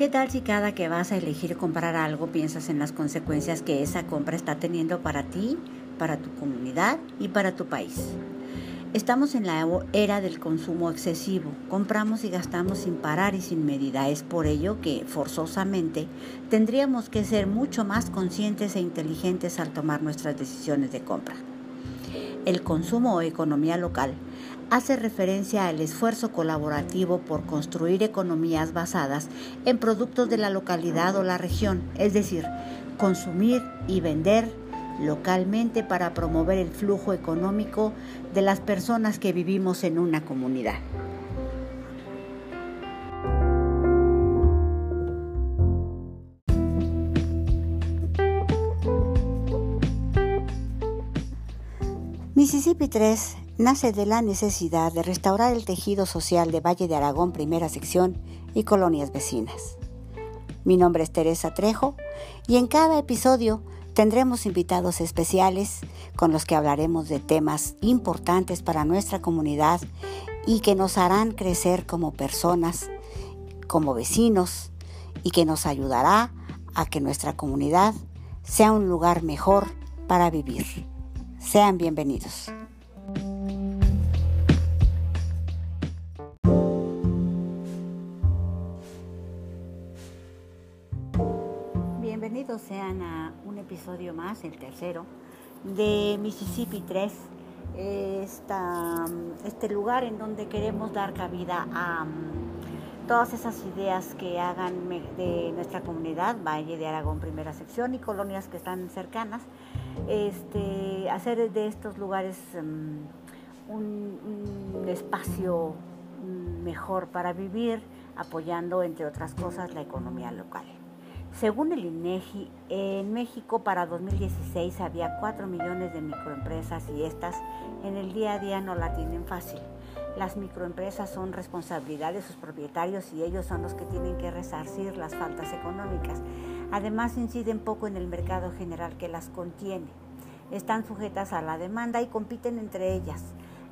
¿Qué tal si cada que vas a elegir comprar algo piensas en las consecuencias que esa compra está teniendo para ti, para tu comunidad y para tu país? Estamos en la era del consumo excesivo. Compramos y gastamos sin parar y sin medida. Es por ello que, forzosamente, tendríamos que ser mucho más conscientes e inteligentes al tomar nuestras decisiones de compra. El consumo o economía local hace referencia al esfuerzo colaborativo por construir economías basadas en productos de la localidad o la región, es decir, consumir y vender localmente para promover el flujo económico de las personas que vivimos en una comunidad. Mississippi 3 nace de la necesidad de restaurar el tejido social de Valle de Aragón, primera sección y colonias vecinas. Mi nombre es Teresa Trejo y en cada episodio tendremos invitados especiales con los que hablaremos de temas importantes para nuestra comunidad y que nos harán crecer como personas, como vecinos y que nos ayudará a que nuestra comunidad sea un lugar mejor para vivir. Sean bienvenidos. Bienvenidos sean a un episodio más, el tercero, de Mississippi 3, este lugar en donde queremos dar cabida a todas esas ideas que hagan de nuestra comunidad, Valle de Aragón, primera sección, y colonias que están cercanas, este, hacer de estos lugares mm, un, espacio mm, mejor para vivir, apoyando, entre otras cosas, la economía local. Según el INEGI, en México para 2016 había 4 millones de microempresas y estas en el día a día no la tienen fácil. Las microempresas son responsabilidad de sus propietarios y ellos son los que tienen que resarcir las faltas económicas. Además, inciden poco en el mercado general que las contiene. Están sujetas a la demanda y compiten entre ellas.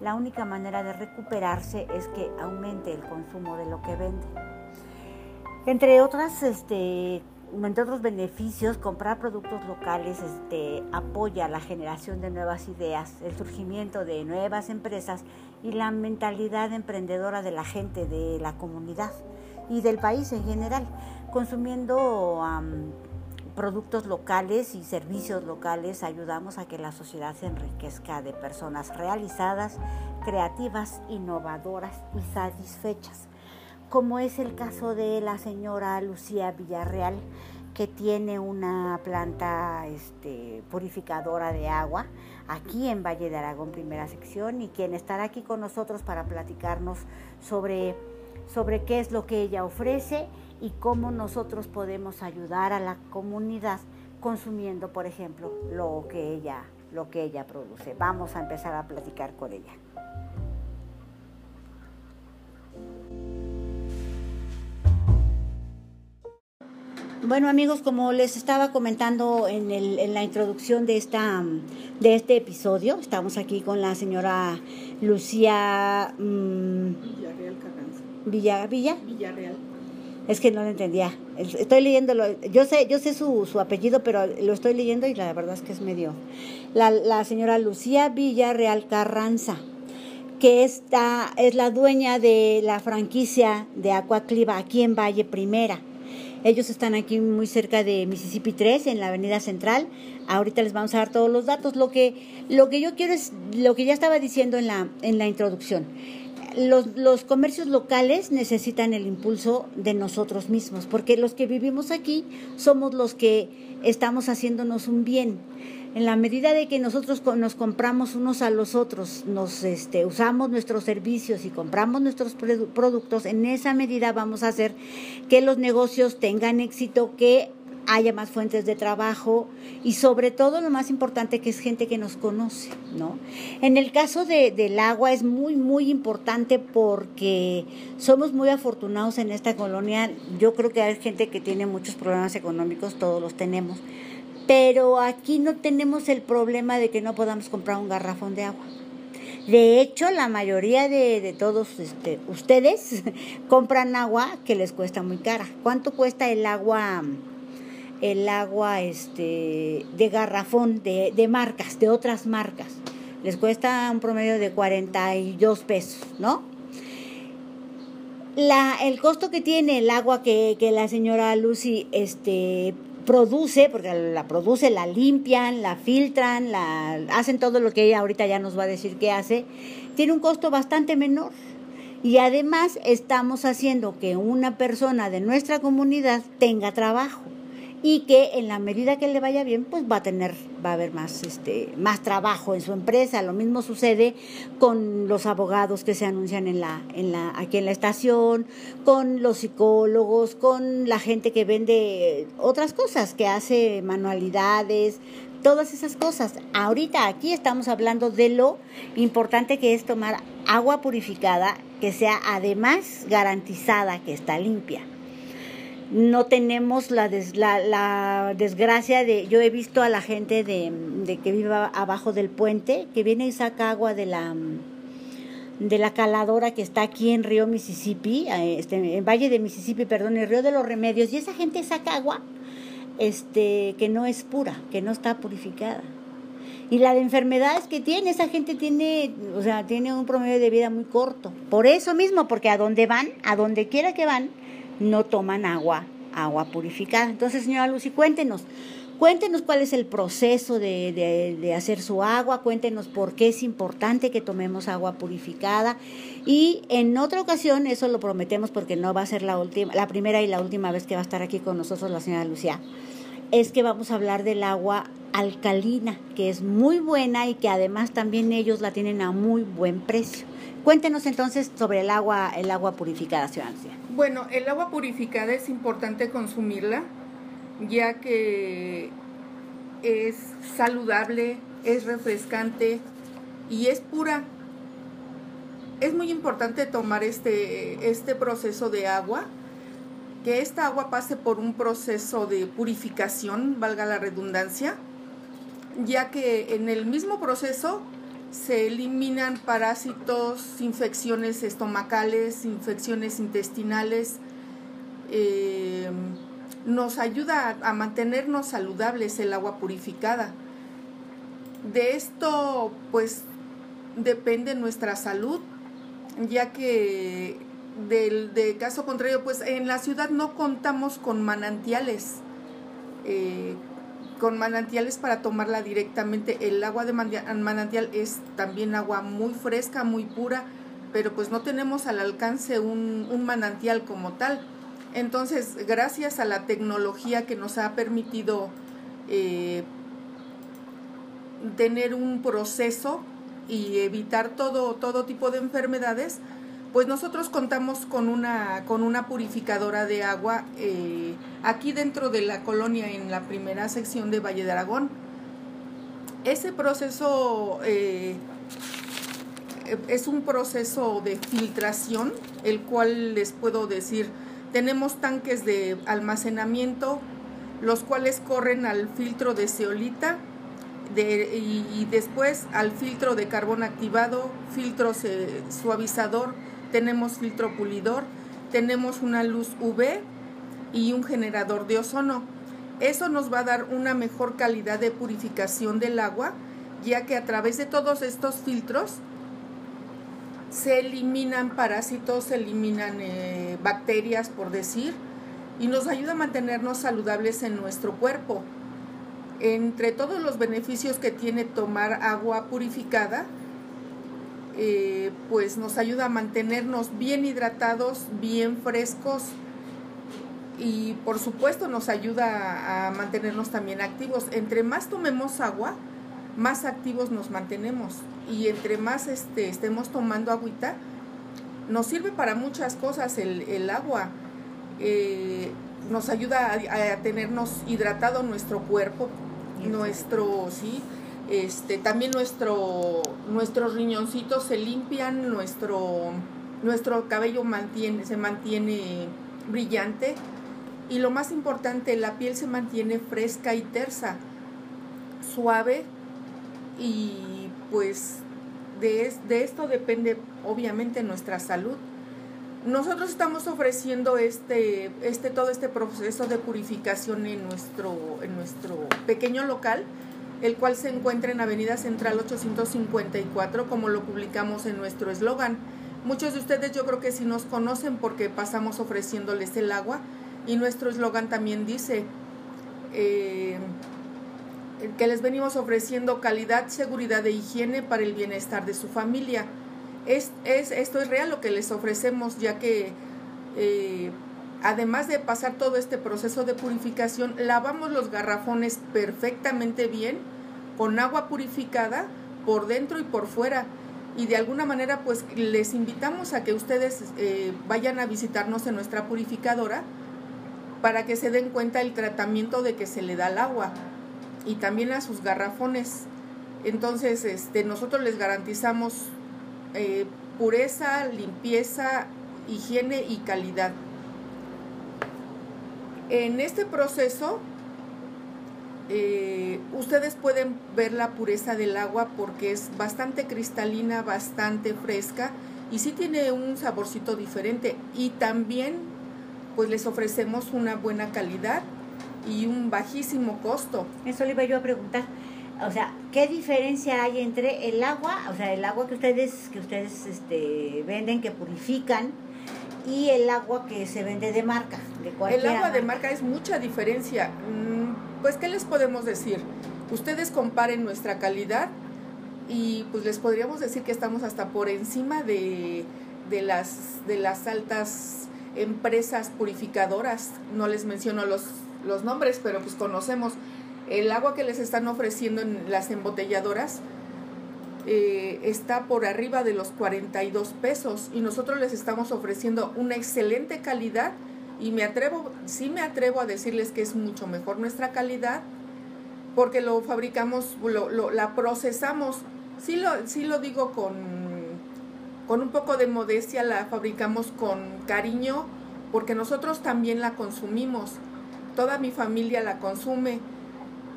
La única manera de recuperarse es que aumente el consumo de lo que vende. Entre otras este, entre otros beneficios, comprar productos locales este, apoya la generación de nuevas ideas, el surgimiento de nuevas empresas y la mentalidad emprendedora de la gente, de la comunidad y del país en general. Consumiendo productos locales y servicios locales ayudamos a que la sociedad se enriquezca de personas realizadas, creativas, innovadoras y satisfechas como es el caso de la señora Lucía Villarreal, que tiene una planta este, purificadora de agua aquí en Valle de Aragón, primera sección, y quien estará aquí con nosotros para platicarnos sobre, sobre qué es lo que ella ofrece y cómo nosotros podemos ayudar a la comunidad consumiendo, por ejemplo, lo que ella, lo que ella produce. Vamos a empezar a platicar con ella. Bueno amigos, como les estaba comentando en, el, en la introducción de, esta, de este episodio, estamos aquí con la señora Lucía mm, Villarreal Carranza. Villa, Villa. Villarreal. Es que no lo entendía. Estoy leyéndolo. Yo sé, yo sé su, su apellido, pero lo estoy leyendo y la verdad es que es medio. La, la señora Lucía Villarreal Carranza, que está, es la dueña de la franquicia de Acuacliva aquí en Valle Primera. Ellos están aquí muy cerca de Mississippi 3, en la Avenida Central. Ahorita les vamos a dar todos los datos. Lo que, lo que yo quiero es lo que ya estaba diciendo en la, en la introducción. Los, los, comercios locales necesitan el impulso de nosotros mismos, porque los que vivimos aquí somos los que estamos haciéndonos un bien en la medida de que nosotros nos compramos unos a los otros, nos este, usamos nuestros servicios y compramos nuestros productos, en esa medida vamos a hacer que los negocios tengan éxito, que haya más fuentes de trabajo y sobre todo lo más importante que es gente que nos conoce, ¿no? En el caso de, del agua es muy, muy importante porque somos muy afortunados en esta colonia. Yo creo que hay gente que tiene muchos problemas económicos, todos los tenemos pero aquí no tenemos el problema de que no podamos comprar un garrafón de agua. De hecho, la mayoría de, de todos este, ustedes compran agua que les cuesta muy cara. ¿Cuánto cuesta el agua? el agua este, de garrafón de, de, marcas, de otras marcas. Les cuesta un promedio de 42 pesos, ¿no? La, el costo que tiene el agua que, que la señora Lucy este, produce, porque la produce, la limpian, la filtran, la hacen todo lo que ella ahorita ya nos va a decir que hace, tiene un costo bastante menor. Y además estamos haciendo que una persona de nuestra comunidad tenga trabajo y que en la medida que le vaya bien, pues va a tener, va a haber más, este, más trabajo en su empresa. Lo mismo sucede con los abogados que se anuncian en la, en la, aquí en la estación, con los psicólogos, con la gente que vende otras cosas, que hace manualidades, todas esas cosas. Ahorita aquí estamos hablando de lo importante que es tomar agua purificada, que sea además garantizada que está limpia no tenemos la, la, la, desgracia de, yo he visto a la gente de, que vive abajo del puente, que viene y saca agua de la, de la caladora que está aquí en Río Mississippi, este, en Valle de Mississippi, perdón, el Río de los Remedios, y esa gente saca agua este, que no es pura, que no está purificada. Y la de enfermedades que tiene, esa gente tiene, o sea, tiene un promedio de vida muy corto. Por eso mismo, porque a donde van, a donde quiera que van, no toman agua, agua purificada. Entonces, señora Lucy, cuéntenos, cuéntenos cuál es el proceso de, de, hacer su agua, cuéntenos por qué es importante que tomemos agua purificada. Y en otra ocasión, eso lo prometemos porque no va a ser la, última, la primera y la última vez que va a estar aquí con nosotros la señora Lucía, es que vamos a hablar del agua alcalina, que es muy buena y que además también ellos la tienen a muy buen precio. Cuéntenos entonces sobre el agua, el agua purificada, Lucía. Bueno, el agua purificada es importante consumirla, ya que es saludable, es refrescante y es pura. Es muy importante tomar este, este proceso de agua, que esta agua pase por un proceso de purificación, valga la redundancia, ya que en el mismo proceso se eliminan parásitos, infecciones estomacales, infecciones intestinales. Eh, nos ayuda a, mantenernos saludables el agua purificada. De esto, pues, depende nuestra salud, ya que del de caso contrario, pues en la ciudad no contamos con manantiales. Eh, con manantiales para tomarla directamente. El agua de manantial es también agua muy fresca, muy pura, pero pues no tenemos al alcance un, un manantial como tal. Entonces, gracias a la tecnología que nos ha permitido eh, tener un proceso y evitar todo, todo tipo de enfermedades, pues nosotros contamos con una, con una purificadora de agua eh, aquí dentro de la colonia en la primera sección de Valle de Aragón. Ese proceso eh, es un proceso de filtración, el cual les puedo decir, tenemos tanques de almacenamiento, los cuales corren al filtro de ceolita y, después al filtro de carbón activado, filtro suavizador, tenemos filtro pulidor, tenemos una luz UV y un generador de ozono. Eso nos va a dar una mejor calidad de purificación del agua, ya que a través de todos estos filtros se eliminan parásitos, se eliminan eh, bacterias, por decir, y nos ayuda a mantenernos saludables en nuestro cuerpo. Entre todos los beneficios que tiene tomar agua purificada, eh, pues nos ayuda a mantenernos bien hidratados, bien frescos y por supuesto nos ayuda a mantenernos también activos. Entre más tomemos agua, más activos nos mantenemos y entre más este, estemos tomando agüita, nos sirve para muchas cosas el, el agua. Eh, nos ayuda a, a, tenernos hidratado nuestro cuerpo, nuestro, sí, este, también nuestro, nuestros riñoncitos se limpian, nuestro, nuestro cabello se mantiene brillante. Y lo más importante, la piel se mantiene fresca y tersa, suave. Y pues de, de esto depende obviamente nuestra salud. Nosotros estamos ofreciendo este, este, todo este proceso de purificación en nuestro, en nuestro pequeño local, el cual se encuentra en Avenida Central 854, como lo publicamos en nuestro eslogan. Muchos de ustedes yo creo que sí nos conocen porque pasamos ofreciéndoles el agua y nuestro eslogan también dice eh, que les venimos ofreciendo calidad, seguridad e higiene para el bienestar de su familia. Es, es, esto es real lo que les ofrecemos, ya que eh, además de pasar todo este proceso de purificación, lavamos los garrafones perfectamente bien con agua purificada por dentro y por fuera. Y de alguna manera, pues les invitamos a que ustedes eh, vayan a visitarnos en nuestra purificadora para que se den cuenta el tratamiento de que se le da al agua y también a sus garrafones. Entonces, este, nosotros les garantizamos eh, pureza, limpieza, higiene y calidad. En este proceso, eh, ustedes pueden ver la pureza del agua porque es bastante cristalina, bastante fresca y sí tiene un saborcito diferente. Y también, pues les ofrecemos una buena calidad y un bajísimo costo. Eso le iba yo a preguntar. O sea, ¿qué diferencia hay entre el agua, o sea, el agua que ustedes que ustedes este, venden, que purifican, y el agua que se vende de marca? De el agua de marca es mucha diferencia. Mm, pues, ¿qué les podemos decir? Ustedes comparen nuestra calidad y pues les podríamos decir que estamos hasta por encima de, de, las, de las altas empresas purificadoras. No les menciono los los nombres, pero pues conocemos el agua que les están ofreciendo en las embotelladoras. Eh, está por arriba de los 42 pesos y nosotros les estamos ofreciendo una excelente calidad y me atrevo, sí me atrevo a decirles que es mucho mejor nuestra calidad porque lo fabricamos, lo, la procesamos, sí lo, sí lo digo con, con un poco de modestia, la fabricamos con cariño porque nosotros también la consumimos. Toda mi familia la consume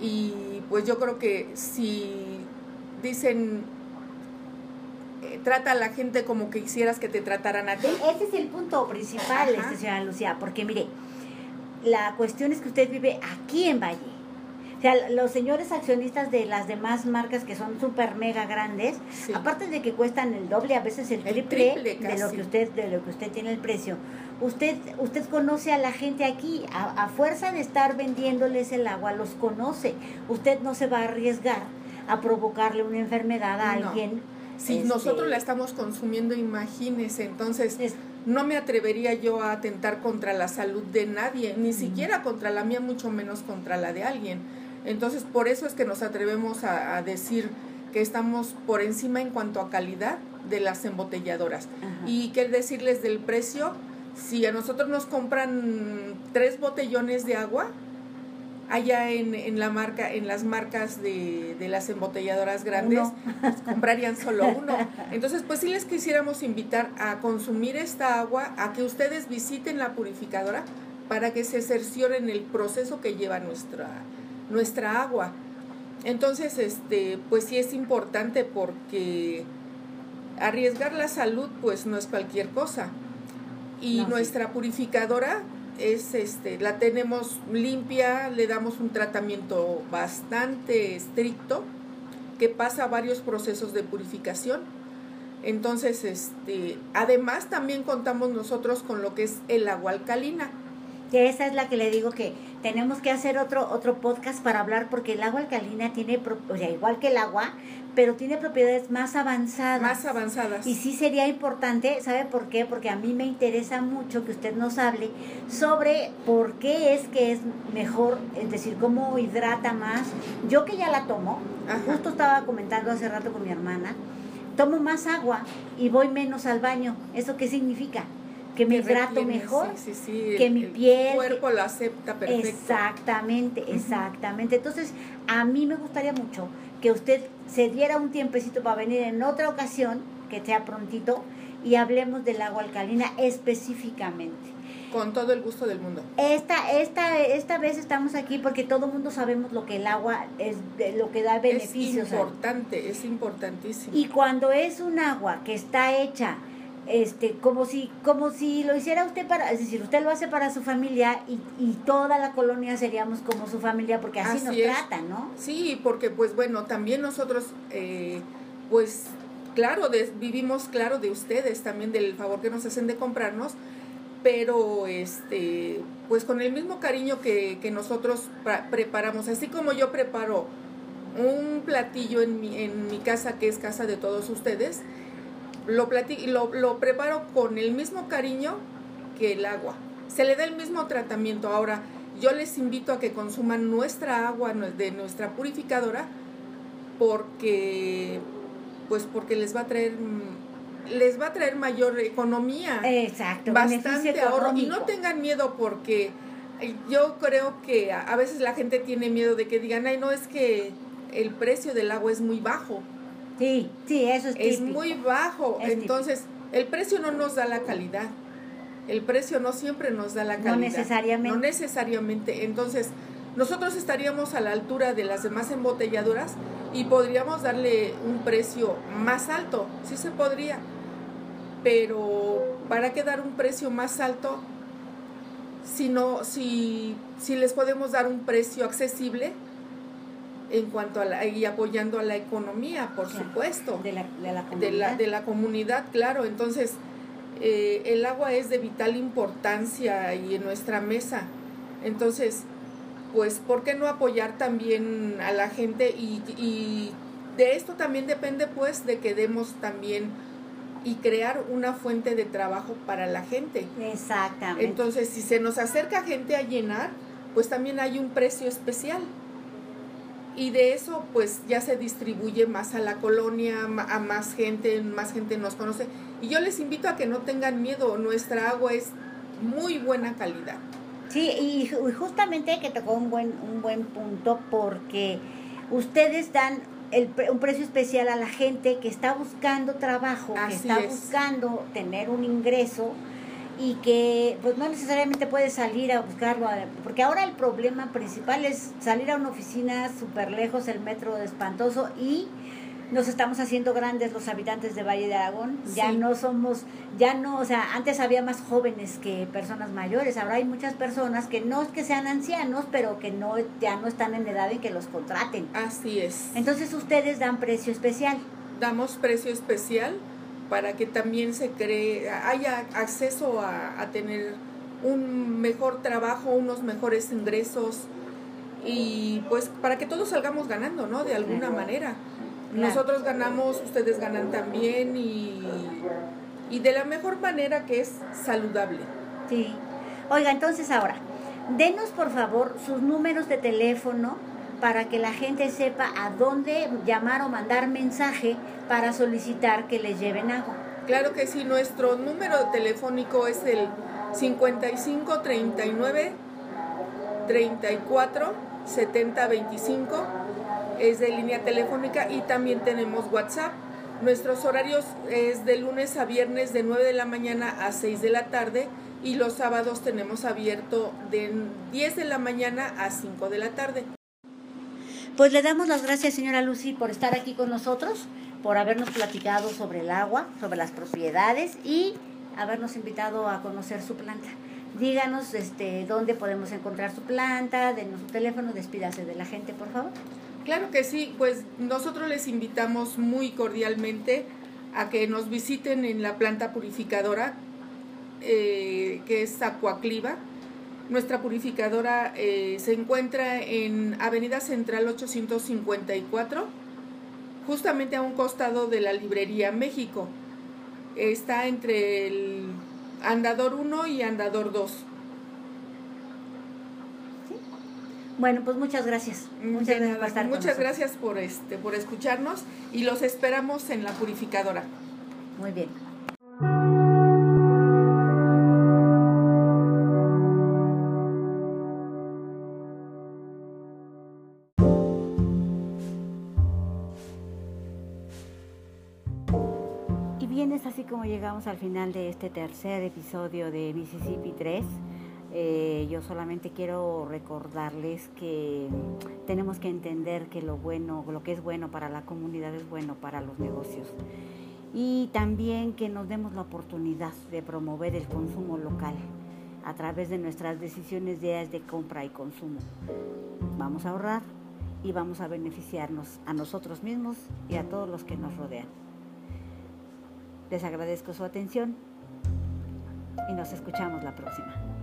y pues yo creo que si dicen eh, trata a la gente como que quisieras que te trataran a ti. Ese es el punto principal, este, señora Lucía, porque mire, la cuestión es que usted vive aquí en Valle o sea, los señores accionistas de las demás marcas que son súper mega grandes, aparte de que cuestan el doble, a veces el triple, de lo que usted de lo que usted tiene el precio. Usted usted conoce a la gente aquí, a, fuerza de estar vendiéndoles el agua, los conoce. Usted no se va a arriesgar a provocarle una enfermedad a alguien. Si nosotros este, la estamos consumiendo, imagínese, entonces no me atrevería yo a atentar contra la salud de nadie, ni siquiera contra la mía, mucho menos contra la de alguien. Entonces, por eso es que nos atrevemos a, decir que estamos por encima en cuanto a calidad de las embotelladoras. Y qué decirles del precio, si a nosotros nos compran tres botellones de agua, allá en, en la marca, en las marcas de, de las embotelladoras grandes, pues, comprarían solo uno. Entonces, pues sí les quisiéramos invitar a consumir esta agua, a que ustedes visiten la purificadora para que se cercioren el proceso que lleva nuestra, nuestra agua. Entonces, este, pues sí es importante porque arriesgar la salud, pues no es cualquier cosa. Y nuestra purificadora es, este, la tenemos limpia, le damos un tratamiento bastante estricto que pasa varios procesos de purificación. Entonces, este, además también contamos nosotros con lo que es el agua alcalina que esa es la que le digo que tenemos que hacer otro otro podcast para hablar porque el agua alcalina tiene, o sea, igual que el agua, pero tiene propiedades más avanzadas. Más avanzadas. Y sí sería importante, ¿sabe por qué? Porque a mí me interesa mucho que usted nos hable sobre por qué es que es mejor, es decir, cómo hidrata más. Yo que ya la tomo, justo estaba comentando hace rato con mi hermana, tomo más agua y voy menos al baño. ¿Eso qué significa? Que me hidrato mejor, que mi piel... El cuerpo lo acepta perfecto. Exactamente, exactamente. Entonces, a mí me gustaría mucho que usted se diera un tiempecito para venir en otra ocasión, que sea prontito, y hablemos del agua alcalina específicamente. Con todo el gusto del mundo. Esta, esta, esta vez estamos aquí porque todo el mundo sabemos lo que el agua es, lo que da beneficios. Es importante, es importantísimo. Y cuando es un agua que está hecha este como si como si lo hiciera usted para es decir usted lo hace para su familia y, y toda la colonia seríamos como su familia porque así, nos tratan no sí porque pues bueno también nosotros eh, pues claro vivimos claro de ustedes también del favor que nos hacen de comprarnos pero este pues con el mismo cariño que, que nosotros preparamos. Así como yo preparo un platillo en mi, en mi casa que es casa de todos ustedes lo, lo, lo preparo con el mismo cariño que el agua se le da el mismo tratamiento ahora yo les invito a que consuman nuestra agua de nuestra purificadora porque pues porque les va a traer les va a traer mayor economía. Exacto. Bastante ahorro. Y no tengan miedo porque yo creo que a, veces la gente tiene miedo de que digan, ay, no, es que el precio del agua es muy bajo. Sí, sí, eso es Es muy bajo. Entonces, el precio no nos da la calidad. El precio no siempre nos da la calidad. No necesariamente. No necesariamente. Entonces, nosotros estaríamos a la altura de las demás embotelladoras y podríamos darle un precio más alto. Sí se podría pero ¿para qué dar un precio más alto si, no, si, si les podemos dar un precio accesible en cuanto a la, y apoyando a la economía, por supuesto, de la, de la, comunidad. De la, comunidad, claro. Entonces, eh, el agua es de vital importancia y en nuestra mesa. Entonces, pues, ¿por qué no apoyar también a la gente? Y, y de esto también depende, pues, de que demos también y crear una fuente de trabajo para la gente. Exactamente. Entonces, si se nos acerca gente a llenar, pues también hay un precio especial. Y de eso, pues ya se distribuye más a la colonia, a más gente, más gente nos conoce. Y yo les invito a que no tengan miedo, nuestra agua es muy buena calidad. Sí, y justamente que tocó un buen, un buen punto porque ustedes dan el, un precio especial a la gente que está buscando trabajo, que está buscando tener un ingreso y que pues no necesariamente puede salir a buscarlo, porque ahora el problema principal es salir a una oficina súper lejos, el metro espantoso y nos estamos haciendo grandes los habitantes de Valle de Aragón. Ya no somos, ya no, o sea, antes había más jóvenes que personas mayores. Ahora hay muchas personas que no es que sean ancianos, pero que no ya no están en edad en que los contraten. Así es. Entonces ustedes dan precio especial. Damos precio especial para que también se cree, haya acceso a, a tener un mejor trabajo, unos mejores ingresos y pues para que todos salgamos ganando, ¿no? De alguna manera. Nosotros ganamos, ustedes ganan también y, y de la mejor manera que es saludable. Sí. Oiga, entonces ahora, denos por favor sus números de teléfono para que la gente sepa a dónde llamar o mandar mensaje para solicitar que les lleven agua. Claro que sí, nuestro número telefónico es el 5539 34 70 25 es de línea telefónica y también tenemos WhatsApp. Nuestros horarios es de lunes a viernes de 9 de la mañana a 6 de la tarde y los sábados tenemos abierto de 10 de la mañana a 5 de la tarde. Pues le damos las gracias, señora Lucy, por estar aquí con nosotros, por habernos platicado sobre el agua, sobre las propiedades y habernos invitado a conocer su planta. Díganos este, dónde podemos encontrar su planta, denos su teléfono, despídase de la gente, por favor. Claro que sí, pues nosotros les invitamos muy cordialmente a que nos visiten en la planta purificadora eh, que es Acuacliva. Nuestra purificadora eh, se encuentra en Avenida Central 854, justamente a un costado de la Librería México. Está entre el Andador 1 y Andador 2. Bueno, pues muchas gracias. Muchas gracias por Muchas gracias por este por escucharnos y los esperamos en la purificadora. Muy bien. Y vienes así como llegamos al final de este tercer episodio de Mississippi 3. Eh, yo solamente quiero recordarles que tenemos que entender que lo bueno, lo que es bueno para la comunidad es bueno para los negocios. Y también que nos demos la oportunidad de promover el consumo local a través de nuestras decisiones diarias de compra y consumo. Vamos a ahorrar y vamos a beneficiarnos a nosotros mismos y a todos los que nos rodean. Les agradezco su atención y nos escuchamos la próxima.